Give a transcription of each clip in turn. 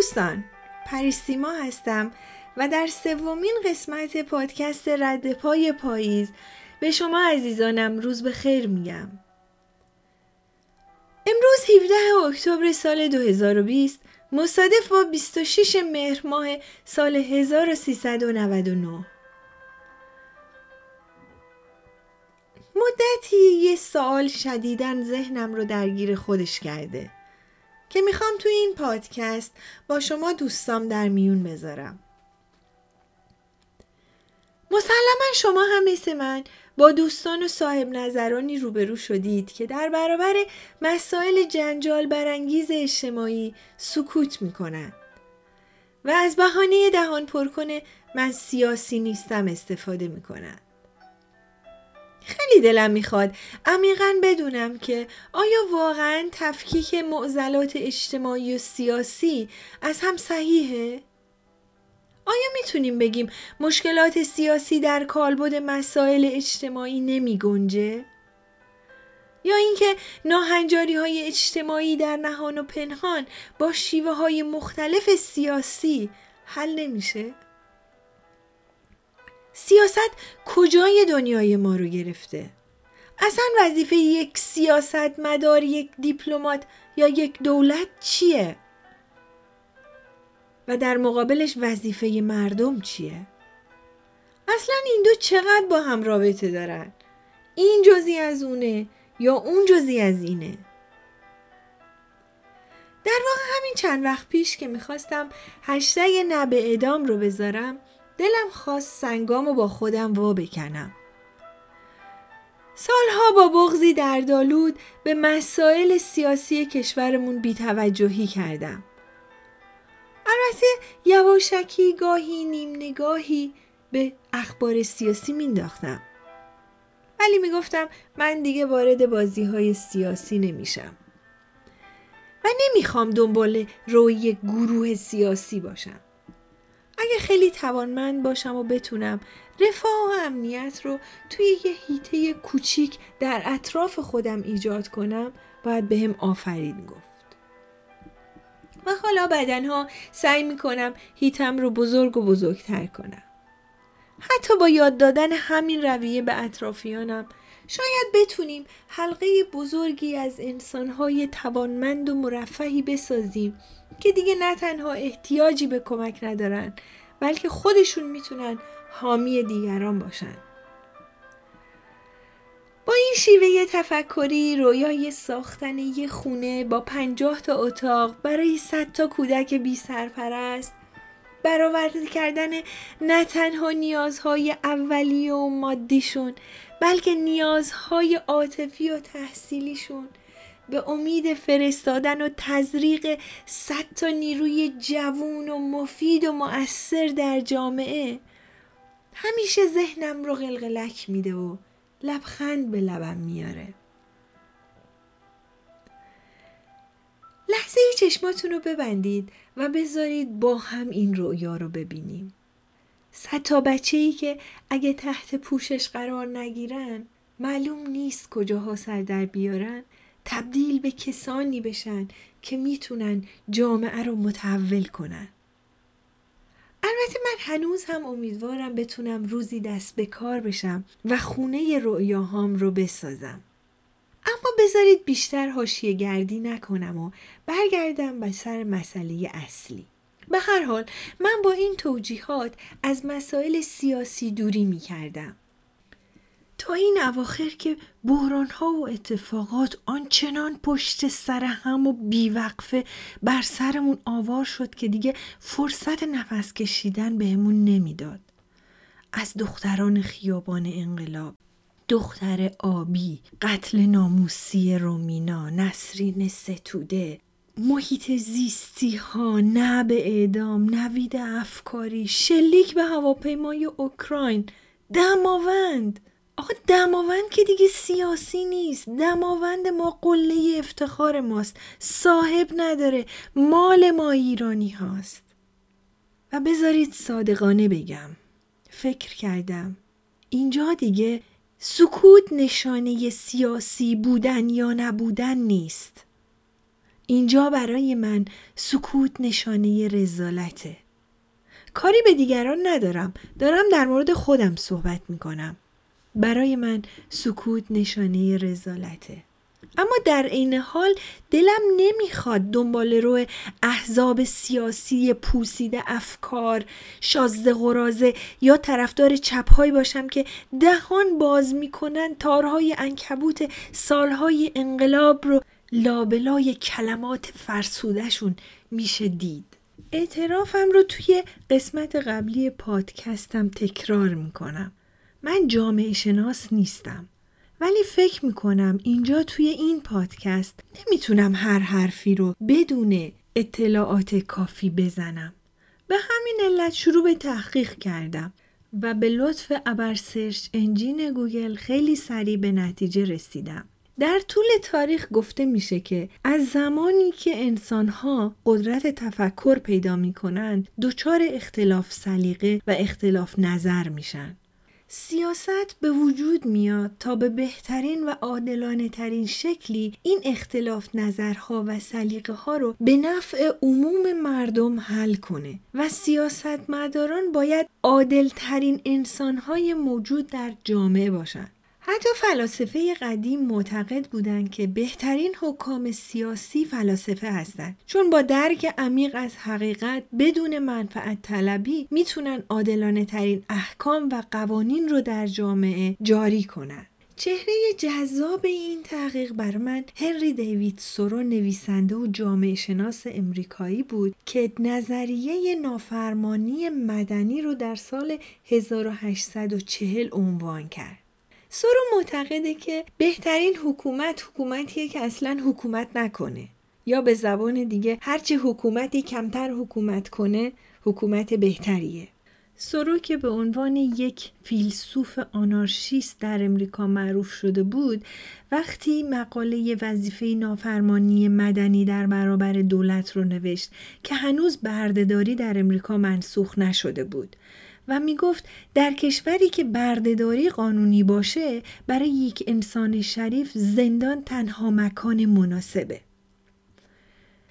دوستان پریستیما هستم و در سومین قسمت پادکست رد پای پاییز به شما عزیزانم روز به خیر میگم. امروز 17 اکتبر سال 2020 مصادف با 26 مهر ماه سال 1399 مدتی یه سوال شدیدن ذهنم رو درگیر خودش کرده. که می‌خوام توی این پادکست با شما دوستام در میون بذارم. مسلما شما هم مثل من با دوستان و صاحب نظرانی روبرو شدید که در برابر مسائل جنجال برانگیز اجتماعی سکوت می‌کنن و از بهانه دهان پر کنه من سیاسی نیستم استفاده می‌کنن خیلی دلم می‌خواد عمیقا بدونم که آیا واقعا تفکیک معضلات اجتماعی و سیاسی از هم صحیحه؟ آیا می‌تونیم بگیم مشکلات سیاسی در کالبد مسائل اجتماعی نمی گنجه؟ یا اینکه ناهنجاری های اجتماعی در نهان و پنهان با شیوه های مختلف سیاسی حل نمیشه؟ سیاست کجای دنیای ما رو گرفته؟ اصلا وظیفه یک سیاست مدار یک دیپلمات یا یک دولت چیه؟ و در مقابلش وظیفه مردم چیه؟ اصلا این دو چقدر با هم رابطه دارن؟ این جزی از اونه یا اون جزی از اینه؟ در واقع همین چند وقت پیش که می‌خواستم هشتگ نب ادام رو بذارم دلم خواست سنگام رو با خودم وا بکنم. سالها با بغزی دردالود به مسائل سیاسی کشورمون بیتوجهی کردم. البته یواشکی گاهی نیم نگاهی به اخبار سیاسی مینداختم. ولی می‌گفتم من دیگه وارد بازی های سیاسی نمیشم. و نمی‌خوام دنبال روی گروه سیاسی باشم. اگه خیلی توانمند باشم و بتونم رفاه و امنیت رو توی یه هیته کوچیک در اطراف خودم ایجاد کنم باید به هم آفرین گفت. و حالا بدنها سعی می‌کنم هیتم رو بزرگ و بزرگتر کنم. حتی با یاد دادن همین رویه به اطرافیانم شاید بتونیم حلقه بزرگی از انسانهای توانمند و مرفهی بسازیم که دیگه نه تنها احتیاجی به کمک ندارن بلکه خودشون می‌تونن حامی دیگران باشن. با این شیوه تفکری رویای ساختن یه خونه با پنجاه تا اتاق برای صد تا کودک بی سرپرست برآورده کردن نه تنها نیازهای اولیه و مادیشون بلکه نیازهای عاطفی و تحصیلیشون به امید فرستادن و تزریق صد تا نیروی جوون و مفید و مؤثر در جامعه. همیشه ذهنم رو قلقلک میده و لبخند به لبم میاره. لحظه چشماتون رو ببندید و بذارید با هم این رویا رو ببینیم. صد تا بچه ای که اگه تحت پوشش قرار نگیرن معلوم نیست کجاها سر در بیارن. تبدیل به کسانی بشن که می‌تونن جامعه رو متحول کنن. البته من هنوز هم امیدوارم بتونم روزی دست به کار بشم و خونه رؤیاهام رو بسازم. اما بذارید بیشتر هاشیه گردی نکنم و برگردم به سر مسئله اصلی. به هر حال من با این توجیهات از مسائل سیاسی دوری می کردم. تا این اواخر که بحران ها و اتفاقات آنچنان پشت سر هم و بیوقفه بر سرمون آوار شد که دیگه فرصت نفس کشیدن بهمون نمی‌داد. از دختران خیابان انقلاب دختر آبی، قتل ناموسی رومینا، نسرین ستوده، محیط زیستی ها، نه به اعدام، نوید افکاری، شلیک به هواپیمای اوکراین، دماوند آقا دماوند که دیگه سیاسی نیست. دماوند ما قله افتخار ماست. صاحب نداره. مال ما ایرانی هاست. و بذارید صادقانه بگم. فکر کردم. اینجا دیگه سکوت نشانه سیاسی بودن یا نبودن نیست. اینجا برای من سکوت نشانه رزالته. کاری به دیگران ندارم. دارم در مورد خودم صحبت می‌کنم. برای من سکوت نشانه رزالته. اما در عین حال دلم نمی‌خواد دنبال رو احزاب سیاسی پوسیده افکار شازده غرازه یا طرفدار چپهایی باشم که دهان باز می‌کنن تارهای انکبوت سالهای انقلاب رو لابلای کلمات فرسودشون میشه دید. اعترافم رو توی قسمت قبلی پادکستم تکرار می‌کنم. من جامعه شناس نیستم. ولی فکر می‌کنم اینجا توی این پادکست نمی‌تونم هر حرفی رو بدون اطلاعات کافی بزنم. به همین علت شروع به تحقیق کردم و به لطف ابر search engine گوگل خیلی سریع به نتیجه رسیدم. در طول تاریخ گفته میشه که از زمانی که انسانها قدرت تفکر پیدا می‌کنند دچار اختلاف سلیقه و اختلاف نظر میشن. سیاست به وجود میاد تا به بهترین و عادلانه ترین شکلی این اختلاف نظرها و سلیقه ها رو به نفع عموم مردم حل کنه و سیاستمداران باید عادل ترین انسان های موجود در جامعه باشند. حتی فلاسفه قدیم معتقد بودند که بهترین حکام سیاسی فلاسفه هستند چون با درک عمیق از حقیقت بدون منفعت طلبی می‌تونن عادلانه ترین احکام و قوانین رو در جامعه جاری کنند. چهره جذاب این تحقیق بر من هنری دیوید سورو نویسنده و جامعه شناس امریکایی بود که نظریه نافرمانی مدنی رو در سال 1840 عنوان کرد. سورو معتقده که بهترین حکومت حکومتیه که اصلا حکومت نکنه. یا به زبان دیگه هرچه حکومتی کمتر حکومت کنه حکومت بهتریه. سورو که به عنوان یک فیلسوف آنارشیست در امریکا معروف شده بود وقتی مقاله وظیفه نافرمانی مدنی در برابر دولت رو نوشت که هنوز بردهداری در امریکا منسوخ نشده بود. و می گفت در کشوری که بردهداری قانونی باشه برای یک انسان شریف زندان تنها مکان مناسبه.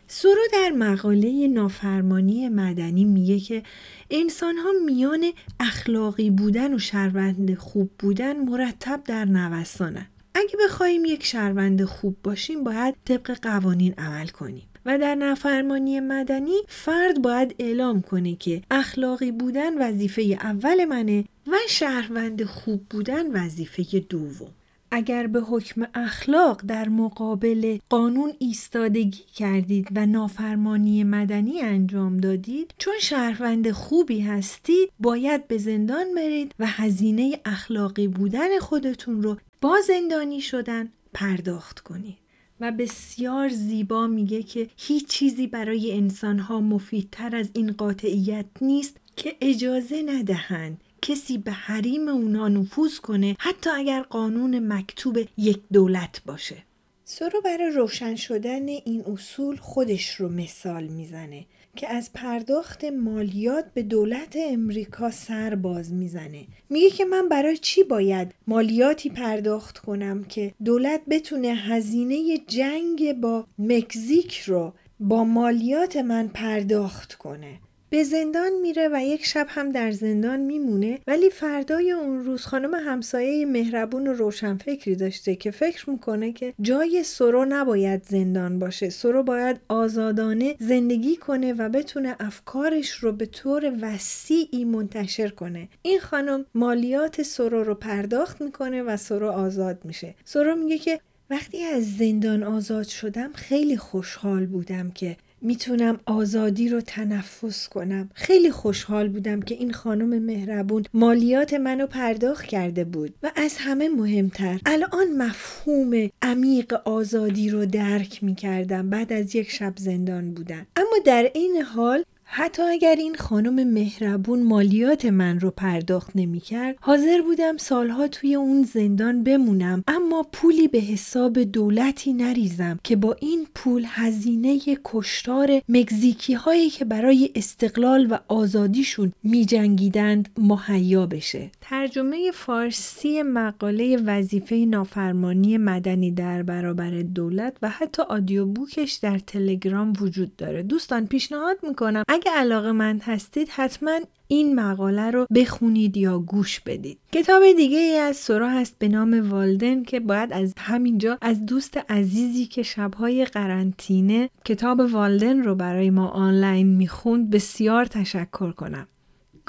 سورو در مقاله نافرمانی مدنی میگه که انسان ها میان اخلاقی بودن و شهروند خوب بودن مرتب در نوسانن. اگه بخوایم یک شهروند خوب باشیم باید طبق قوانین عمل کنیم. و در نافرمانی مدنی فرد باید اعلام کنه که اخلاقی بودن وظیفه اول منه و شهروند خوب بودن وظیفه دوم. اگر به حکم اخلاق در مقابل قانون ایستادگی کردید و نافرمانی مدنی انجام دادید چون شهروند خوبی هستید باید به زندان برید و هزینه اخلاقی بودن خودتون رو با زندانی شدن پرداخت کنید. و بسیار زیبا میگه که هیچ چیزی برای انسانها مفیدتر از این قاطعیت نیست که اجازه ندهند کسی به حریم اونا نفوذ کنه حتی اگر قانون مکتوب یک دولت باشه. سرو برای روشن شدن این اصول خودش رو مثال می‌زنه. که از پرداخت مالیات به دولت امریکا سر باز می‌زنه. میگه که من برای چی باید مالیاتی پرداخت کنم که دولت بتونه هزینه جنگ با مکزیک رو با مالیات من پرداخت کنه؟ به زندان میره و یک شب هم در زندان میمونه ولی فردای اون روز خانم همسایه مهربون و روشنفکری داشته که فکر می‌کنه که جای سرو نباید زندان باشه. سرو باید آزادانه زندگی کنه و بتونه افکارش رو به طور وسیعی منتشر کنه. این خانم مالیات سرو رو پرداخت می‌کنه و سرو آزاد میشه. سرو میگه که وقتی از زندان آزاد شدم خیلی خوشحال بودم که می‌تونم آزادی رو تنفس کنم. خیلی خوشحال بودم که این خانم مهربون مالیات منو پرداخت کرده بود و از همه مهمتر. الان مفهوم عمیق آزادی رو درک می‌کردم. بعد از یک شب زندان بودن. اما در این حال حتی اگر این خانم مهربون مالیات من رو پرداخت نمی کرد حاضر بودم سالها توی اون زندان بمونم اما پولی به حساب دولتی نریزم که با این پول هزینه کشتار مگزیکی هایی که برای استقلال و آزادیشون می جنگیدند مهیا بشه. ترجمه فارسی مقاله وظیفه نافرمانی مدنی در برابر دولت و حتی آدیو بوکش در تلگرام وجود داره. دوستان پیشنهاد می‌کنم اگه علاقه مند هستید حتما این مقاله رو بخونید یا گوش بدید. کتاب دیگه ای از سورا هست به نام والدن که باید از همینجا از دوست عزیزی که شبهای قرنطینه کتاب والدن رو برای ما آنلاین می‌خوند بسیار تشکر کنم.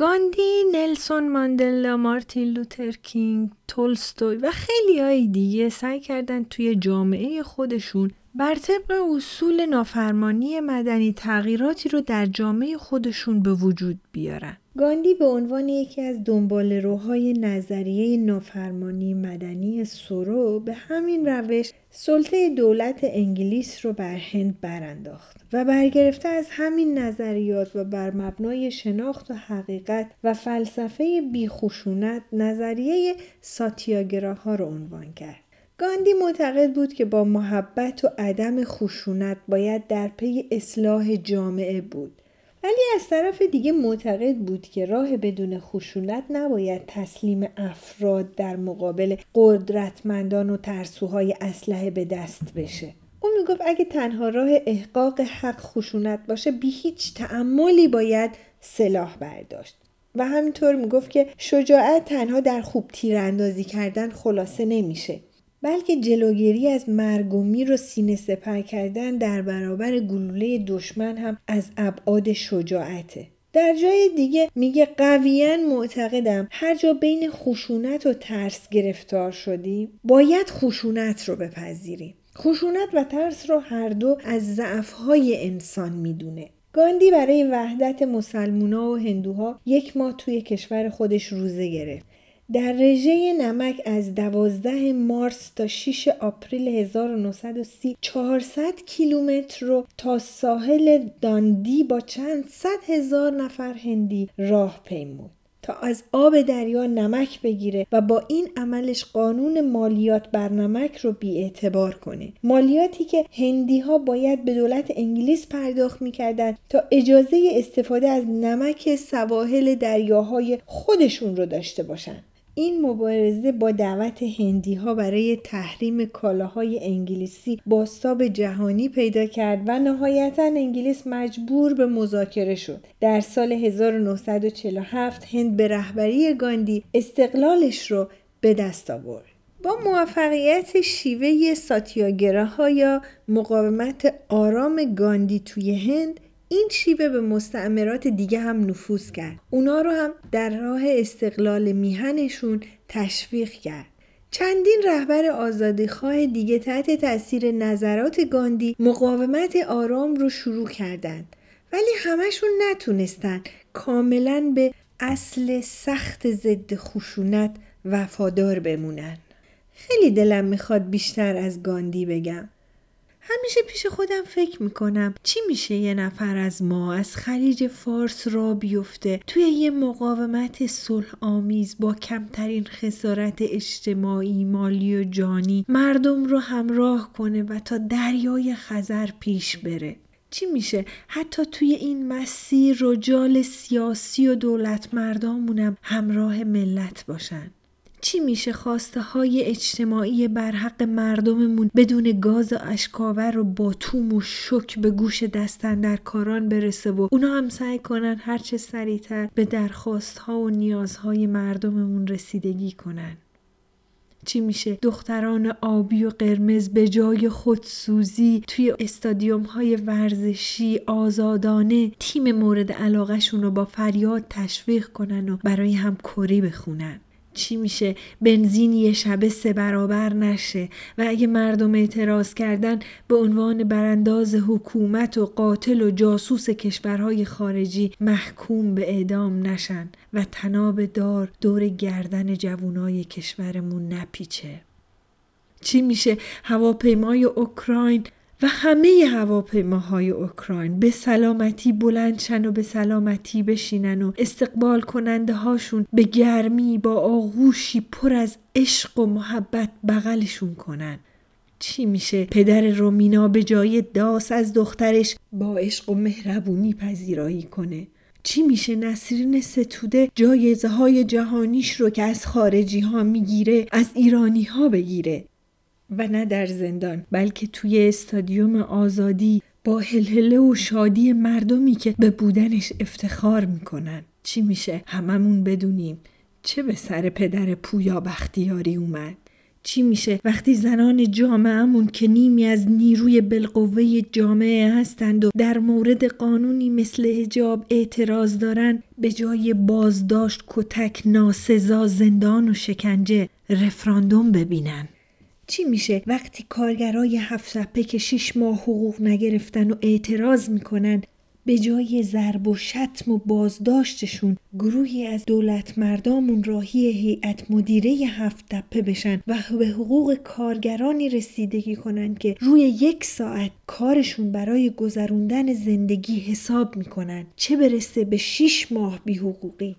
گاندی، نلسون ماندلا، مارتین لوتر کینگ، تولستوی و خیلی های دیگه سعی کردن توی جامعه خودشون بر طبق اصول نافرمانی مدنی تغییراتی رو در جامعه خودشون به وجود بیارن. گاندی به عنوان یکی از دنبال روهای نظریه نافرمانی مدنی سورو به همین روش سلطه دولت انگلیس رو بر هند برانداخت و برگرفته از همین نظریات و بر مبنای شناخت و حقیقت و فلسفه بیخشونت نظریه ساتیاگراها رو عنوان کرد. گاندی معتقد بود که با محبت و عدم خشونت باید در پی اصلاح جامعه بود ولی از طرف دیگه معتقد بود که راه بدون خشونت نباید تسلیم افراد در مقابل قدرتمندان و ترسوهای اسلحه به دست بشه. او می‌گفت اگه تنها راه احقاق حق خشونت باشه بی هیچ تعملی باید سلاح برداشت. و همینطور می‌گفت که شجاعت تنها در خوب تیراندازی کردن خلاصه نمیشه. بلکه جلوگیری از مرگ و میر و سینه سپر کردن در برابر گلوله دشمن هم از ابعاد شجاعته. در جای دیگه میگه قویا معتقدم هر جا بین خشونت و ترس گرفتار شدیم باید خشونت رو بپذیریم خشونت و ترس رو هر دو از ضعفهای انسان می‌دونه. گاندی برای وحدت مسلمونا و هندوها یک ماه توی کشور خودش روزه گرفت. در رژه نمک از 12 مارس تا 6 آپریل 1930 400 کیلومتر رو تا ساحل داندی با چند صد هزار نفر هندی راه پیمود تا از آب دریا نمک بگیره و با این عملش قانون مالیات بر نمک رو اعتبار کنه. مالیاتی که هندی ها باید به دولت انگلیس پرداخت می‌کردن تا اجازه استفاده از نمک سواحل دریاهای خودشون رو داشته باشن. این مبارزه با دعوت هندی ها برای تحریم کالاهای انگلیسی باستاب جهانی پیدا کرد و نهایتا انگلیس مجبور به مذاکره شد. در سال 1947 هند به رهبری گاندی استقلالش رو به دست آورد. با موفقیت شیوه ساتیاگراها یا مقاومت آرام گاندی توی هند این شیوه به مستعمرات دیگه هم نفوذ کرد. اونا رو هم در راه استقلال میهنشون تشویق کرد. چندین رهبر آزادیخواه دیگه تحت تاثیر نظرات گاندی مقاومت آرام رو شروع کردند. ولی همشون نتونستن کاملا به اصل سخت ضد خشونت وفادار بمونن. خیلی دلم می‌خواد بیشتر از گاندی بگم. همیشه پیش خودم فکر می‌کنم چی میشه یه نفر از ما از خلیج فارس را بیفته. توی یه مقاومت صلح آمیز با کمترین خسارت اجتماعی مالی و جانی مردم رو همراه کنه و تا دریای خزر پیش بره. چی میشه؟ حتی توی این مسیر رجال سیاسی و دولت مردامونم همراه ملت باشن. چی میشه خواسته های اجتماعی بر حق مردممون بدون گاز و اشکاور و باتوم و شک به گوش دستن در کاران برسه و اونا هم سعی کنن هرچه سریعتر به درخواست ها و نیازهای مردممون رسیدگی کنن. چی میشه؟ دختران آبی و قرمز به جای خودسوزی توی استادیوم های ورزشی آزادانه تیم مورد علاقهشون رو با فریاد تشویق کنن و برای هم کری بخونن. چی میشه؟ بنزین یه شبه سه برابر نشه. و اگه مردم اعتراض کردن به عنوان برانداز حکومت و قاتل و جاسوس کشورهای خارجی محکوم به اعدام نشن و تناب دار دور گردن جوانای کشورمون نپیچه. چی میشه؟ هواپیمای اوکراین و همه هواپیماهای اوکراین به سلامتی بلندشن و به سلامتی بشینن و استقبال کننده هاشون به گرمی با آغوشی پر از عشق و محبت بغلشون کنن. چی میشه؟ پدر رومینا به جای داس از دخترش با عشق و مهربونی پذیرایی کنه. چی میشه؟ نسرین ستوده جایزه های جهانیش رو که از خارجی ها می‌گیره از ایرانی ها بگیره. و نه در زندان بلکه توی استادیوم آزادی با هلهله و شادی مردمی که به بودنش افتخار می‌کنن. چی میشه؟ هممون بدونیم. چه به سر پدر پویا بختیاری اومد؟ چی میشه؟ وقتی زنان جامعهمون که نیمی از نیروی بالقوه جامعه هستند و در مورد قانونی مثل هجاب اعتراض دارن به جای بازداشت کتک ناسزا زندان و شکنجه رفراندوم ببینن. چی میشه؟ وقتی کارگرای هفت که شیش ماه حقوق نگرفتن و اعتراض می‌کنن به جای ضرب و شتم و بازداشتشون گروهی از دولت مردامون راهی هیئت مدیره هفت تپه بشن و به حقوق کارگرانی رسیدگی کنن که روی یک ساعت کارشون برای گذروندن زندگی حساب می‌کنن. چه برسه به شیش ماه بی حقوقی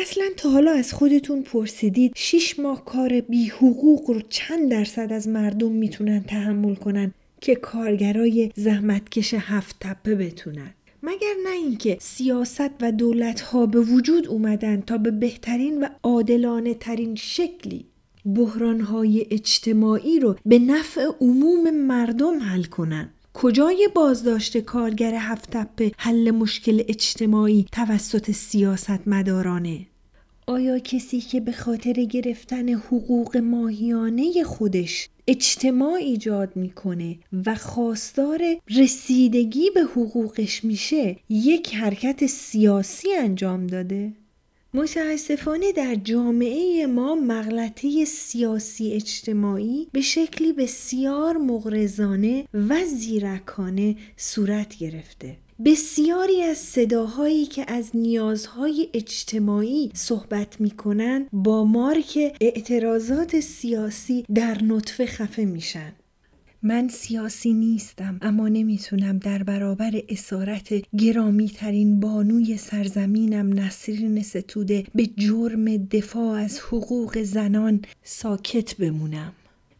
اصلا تا حالا از خودتون پرسیدید شیش ماه کار بی حقوق رو چند درصد از مردم می‌تونن تحمل کنن که کارگرای زحمتکش هفت تپه بتونن؟ مگر نه اینکه سیاست و دولت ها به وجود اومدن تا به بهترین و عادلانه ترین شکلی بحران های اجتماعی رو به نفع عموم مردم حل کنن؟ کجای بازداشت کارگر هفت تپه حل مشکل اجتماعی توسط سیاست مدارانه؟ آیا کسی که به خاطر گرفتن حقوق ماهیانه خودش اجتماع ایجاد می‌کنه و خواستار رسیدگی به حقوقش میشه یک حرکت سیاسی انجام داده؟ متاسفانه در جامعه ما مغلطه سیاسی اجتماعی به شکلی بسیار مغرزانه و زیرکانه صورت گرفته بسیاری از صداهایی که از نیازهای اجتماعی صحبت می کنند با مارک اعتراضات سیاسی در نطفه خفه میشن. من سیاسی نیستم اما نمی‌تونم در برابر اسارت گرامی ترین بانوی سرزمینم نسرین ستوده به جرم دفاع از حقوق زنان ساکت بمونم.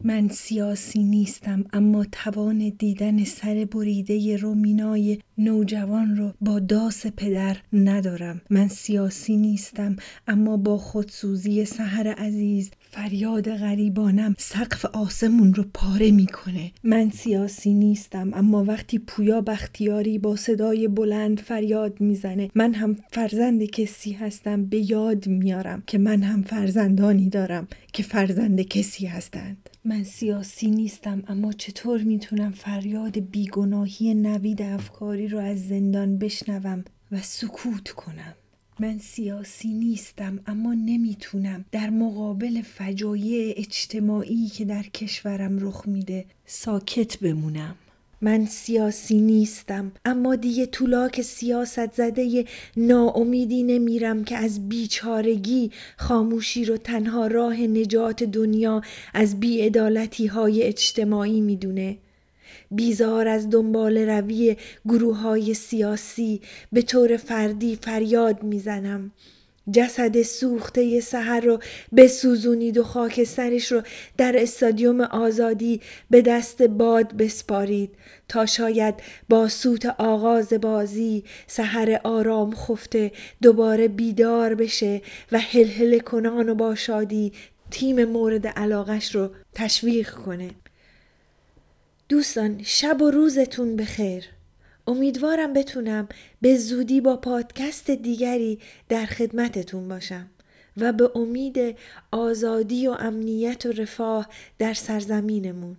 من سیاسی نیستم اما توان دیدن سر بریده رومینای نوجوان رو با داس پدر ندارم من سیاسی نیستم اما با خودسوزی سهر عزیز فریاد غریبانم سقف آسمون رو پاره می‌کنه. من سیاسی نیستم اما وقتی پویا بختیاری با صدای بلند فریاد می‌زنه من هم فرزند کسی هستم به یاد میارم که من هم فرزندانی دارم که فرزند کسی هستند. من سیاسی نیستم اما چطور می‌تونم فریاد بیگناهی نوید افکاری رو از زندان بشنوم و سکوت کنم؟ من سیاسی نیستم اما نمی‌تونم. در مقابل فجایع اجتماعی که در کشورم رخ میده ساکت بمونم. من سیاسی نیستم اما دیگه طولاک سیاست زده ناامیدی نمیرم که از بیچارگی خاموشی رو تنها راه نجات دنیا از بیعدالتی های اجتماعی می‌دونه. بیزار از دنبال روی گروه های سیاسی به طور فردی فریاد می‌زنم. جسد سوخته سحر رو بسوزونید و خاک سرش رو در استادیوم آزادی به دست باد بسپارید تا شاید با سوت آغاز بازی سحر آرام خفته دوباره بیدار بشه و هلهله کنان و با شادی تیم مورد علاقش رو تشویق کنه. دوستان شب و روزتون بخیر. امیدوارم بتونم به زودی با پادکست دیگری در خدمتتون باشم و به امید آزادی و امنیت و رفاه در سرزمینمون.